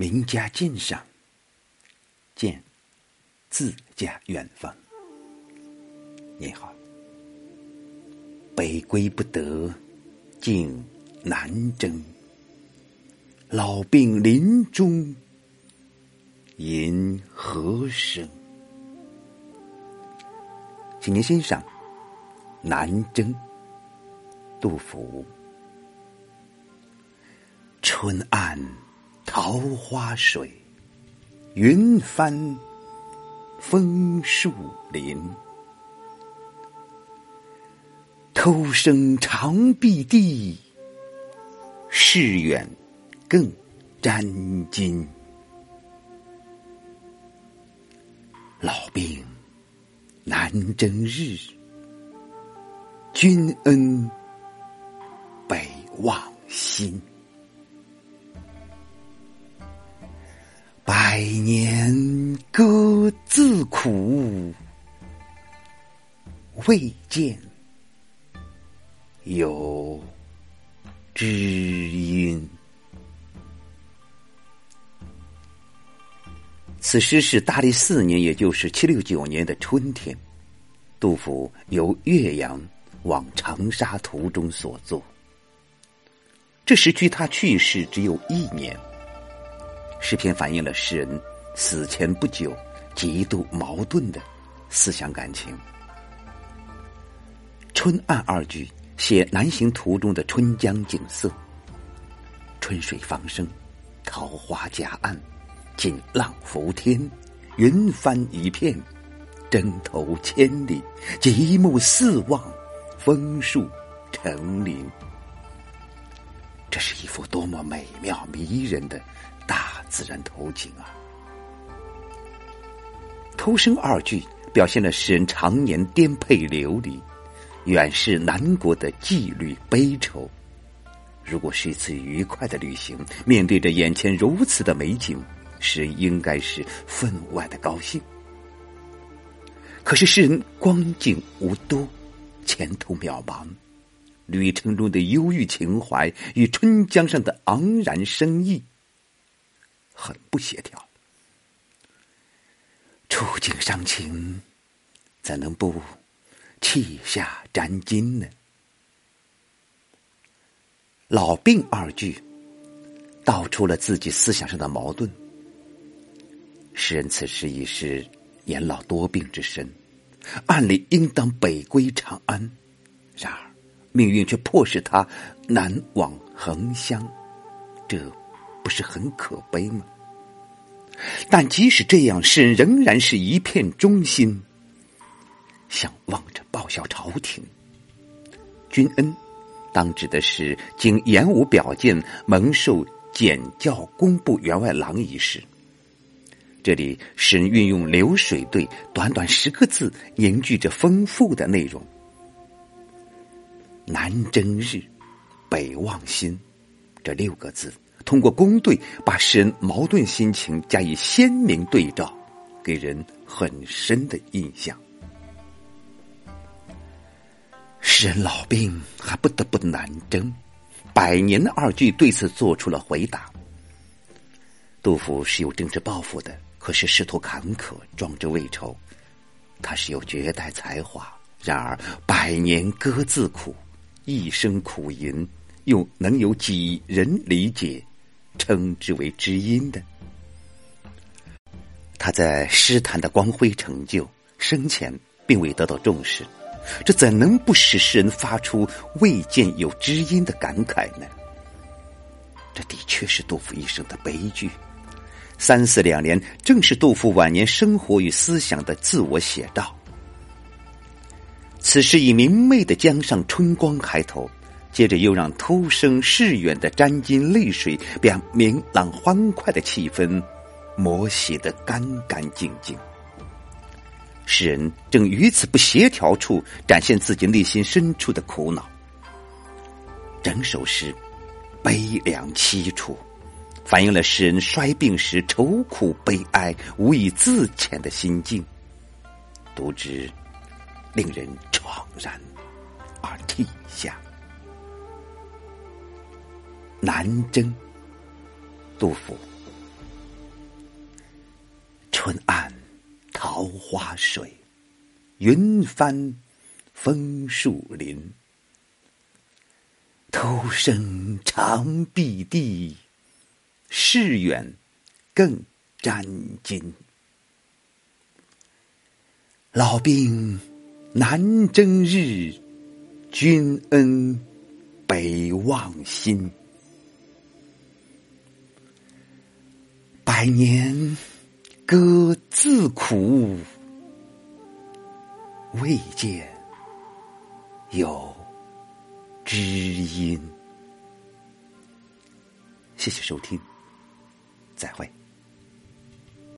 名家鉴赏，见自家远方。你好，北归不得，竟南征。老病临终，吟何声？请您欣赏《南征》，杜甫。春暗桃花水，云翻风树林。偷生长碧地，士远更沾巾。老病南征日，君恩北望心。百年歌自苦，未见有知音。此诗是大历四年，也就是七六九年的春天，杜甫由岳阳往长沙途中所作。这时距他去世只有一年。诗篇反映了诗人死前不久极度矛盾的思想感情。春暗二句写南行途中的春江景色，春水方生，桃花夹岸，锦浪浮天，云帆一片，征头千里，极目四望，枫树成林。这是一幅多么美妙迷人的！大自然投景啊！偷生二句表现了诗人常年颠沛流离、远视南国的纪律悲愁。如果是一次愉快的旅行，面对着眼前如此的美景，诗人应该是分外的高兴。可是诗人光景无多，前途渺茫，旅程中的忧郁情怀与春江上的昂然生意。很不协调，触景伤情，怎能不泣下沾巾呢？老病二句道出了自己思想上的矛盾。诗人此时已是年老多病之身，按理应当北归长安，然而命运却迫使他南往横乡，这。不是很可悲吗？但即使这样，诗人仍然是一片忠心，想望着报效朝廷。君恩，当指的是经演武表荐蒙受检校工部员外郎一事。这里诗人运用流水对，短短十个字凝聚着丰富的内容。南征日，北望心，这六个字。通过工对，把诗人矛盾心情加以鲜明对照，给人很深的印象。诗人老病还不得不南征，百年的二句对此做出了回答。杜甫是有政治抱负的，可是仕途坎坷，壮志未酬。他是有绝代才华，然而百年歌自苦，一生苦吟，又能有几人理解？称之为知音的，他在诗坛的光辉成就，生前并未得到重视，这怎能不使诗人发出未见有知音的感慨呢？这的确是杜甫一生的悲剧。三四两年，正是杜甫晚年生活与思想的自我写照。此时以明媚的江上春光开头。接着又让突生逝远的沾襟泪水，便明朗欢快的气氛磨洗得干干净净。诗人正于此不协调处展现自己内心深处的苦恼。整首诗悲凉凄楚，反映了诗人衰病时愁苦悲哀、无以自遣的心境，读之令人怆然而涕下。南征，杜甫。春岸桃花水，云帆枫树林。偷生长碧地，事远更沾巾。老兵南征日，君恩北望心。百年歌自苦，未见有。知音，谢谢收听，再会。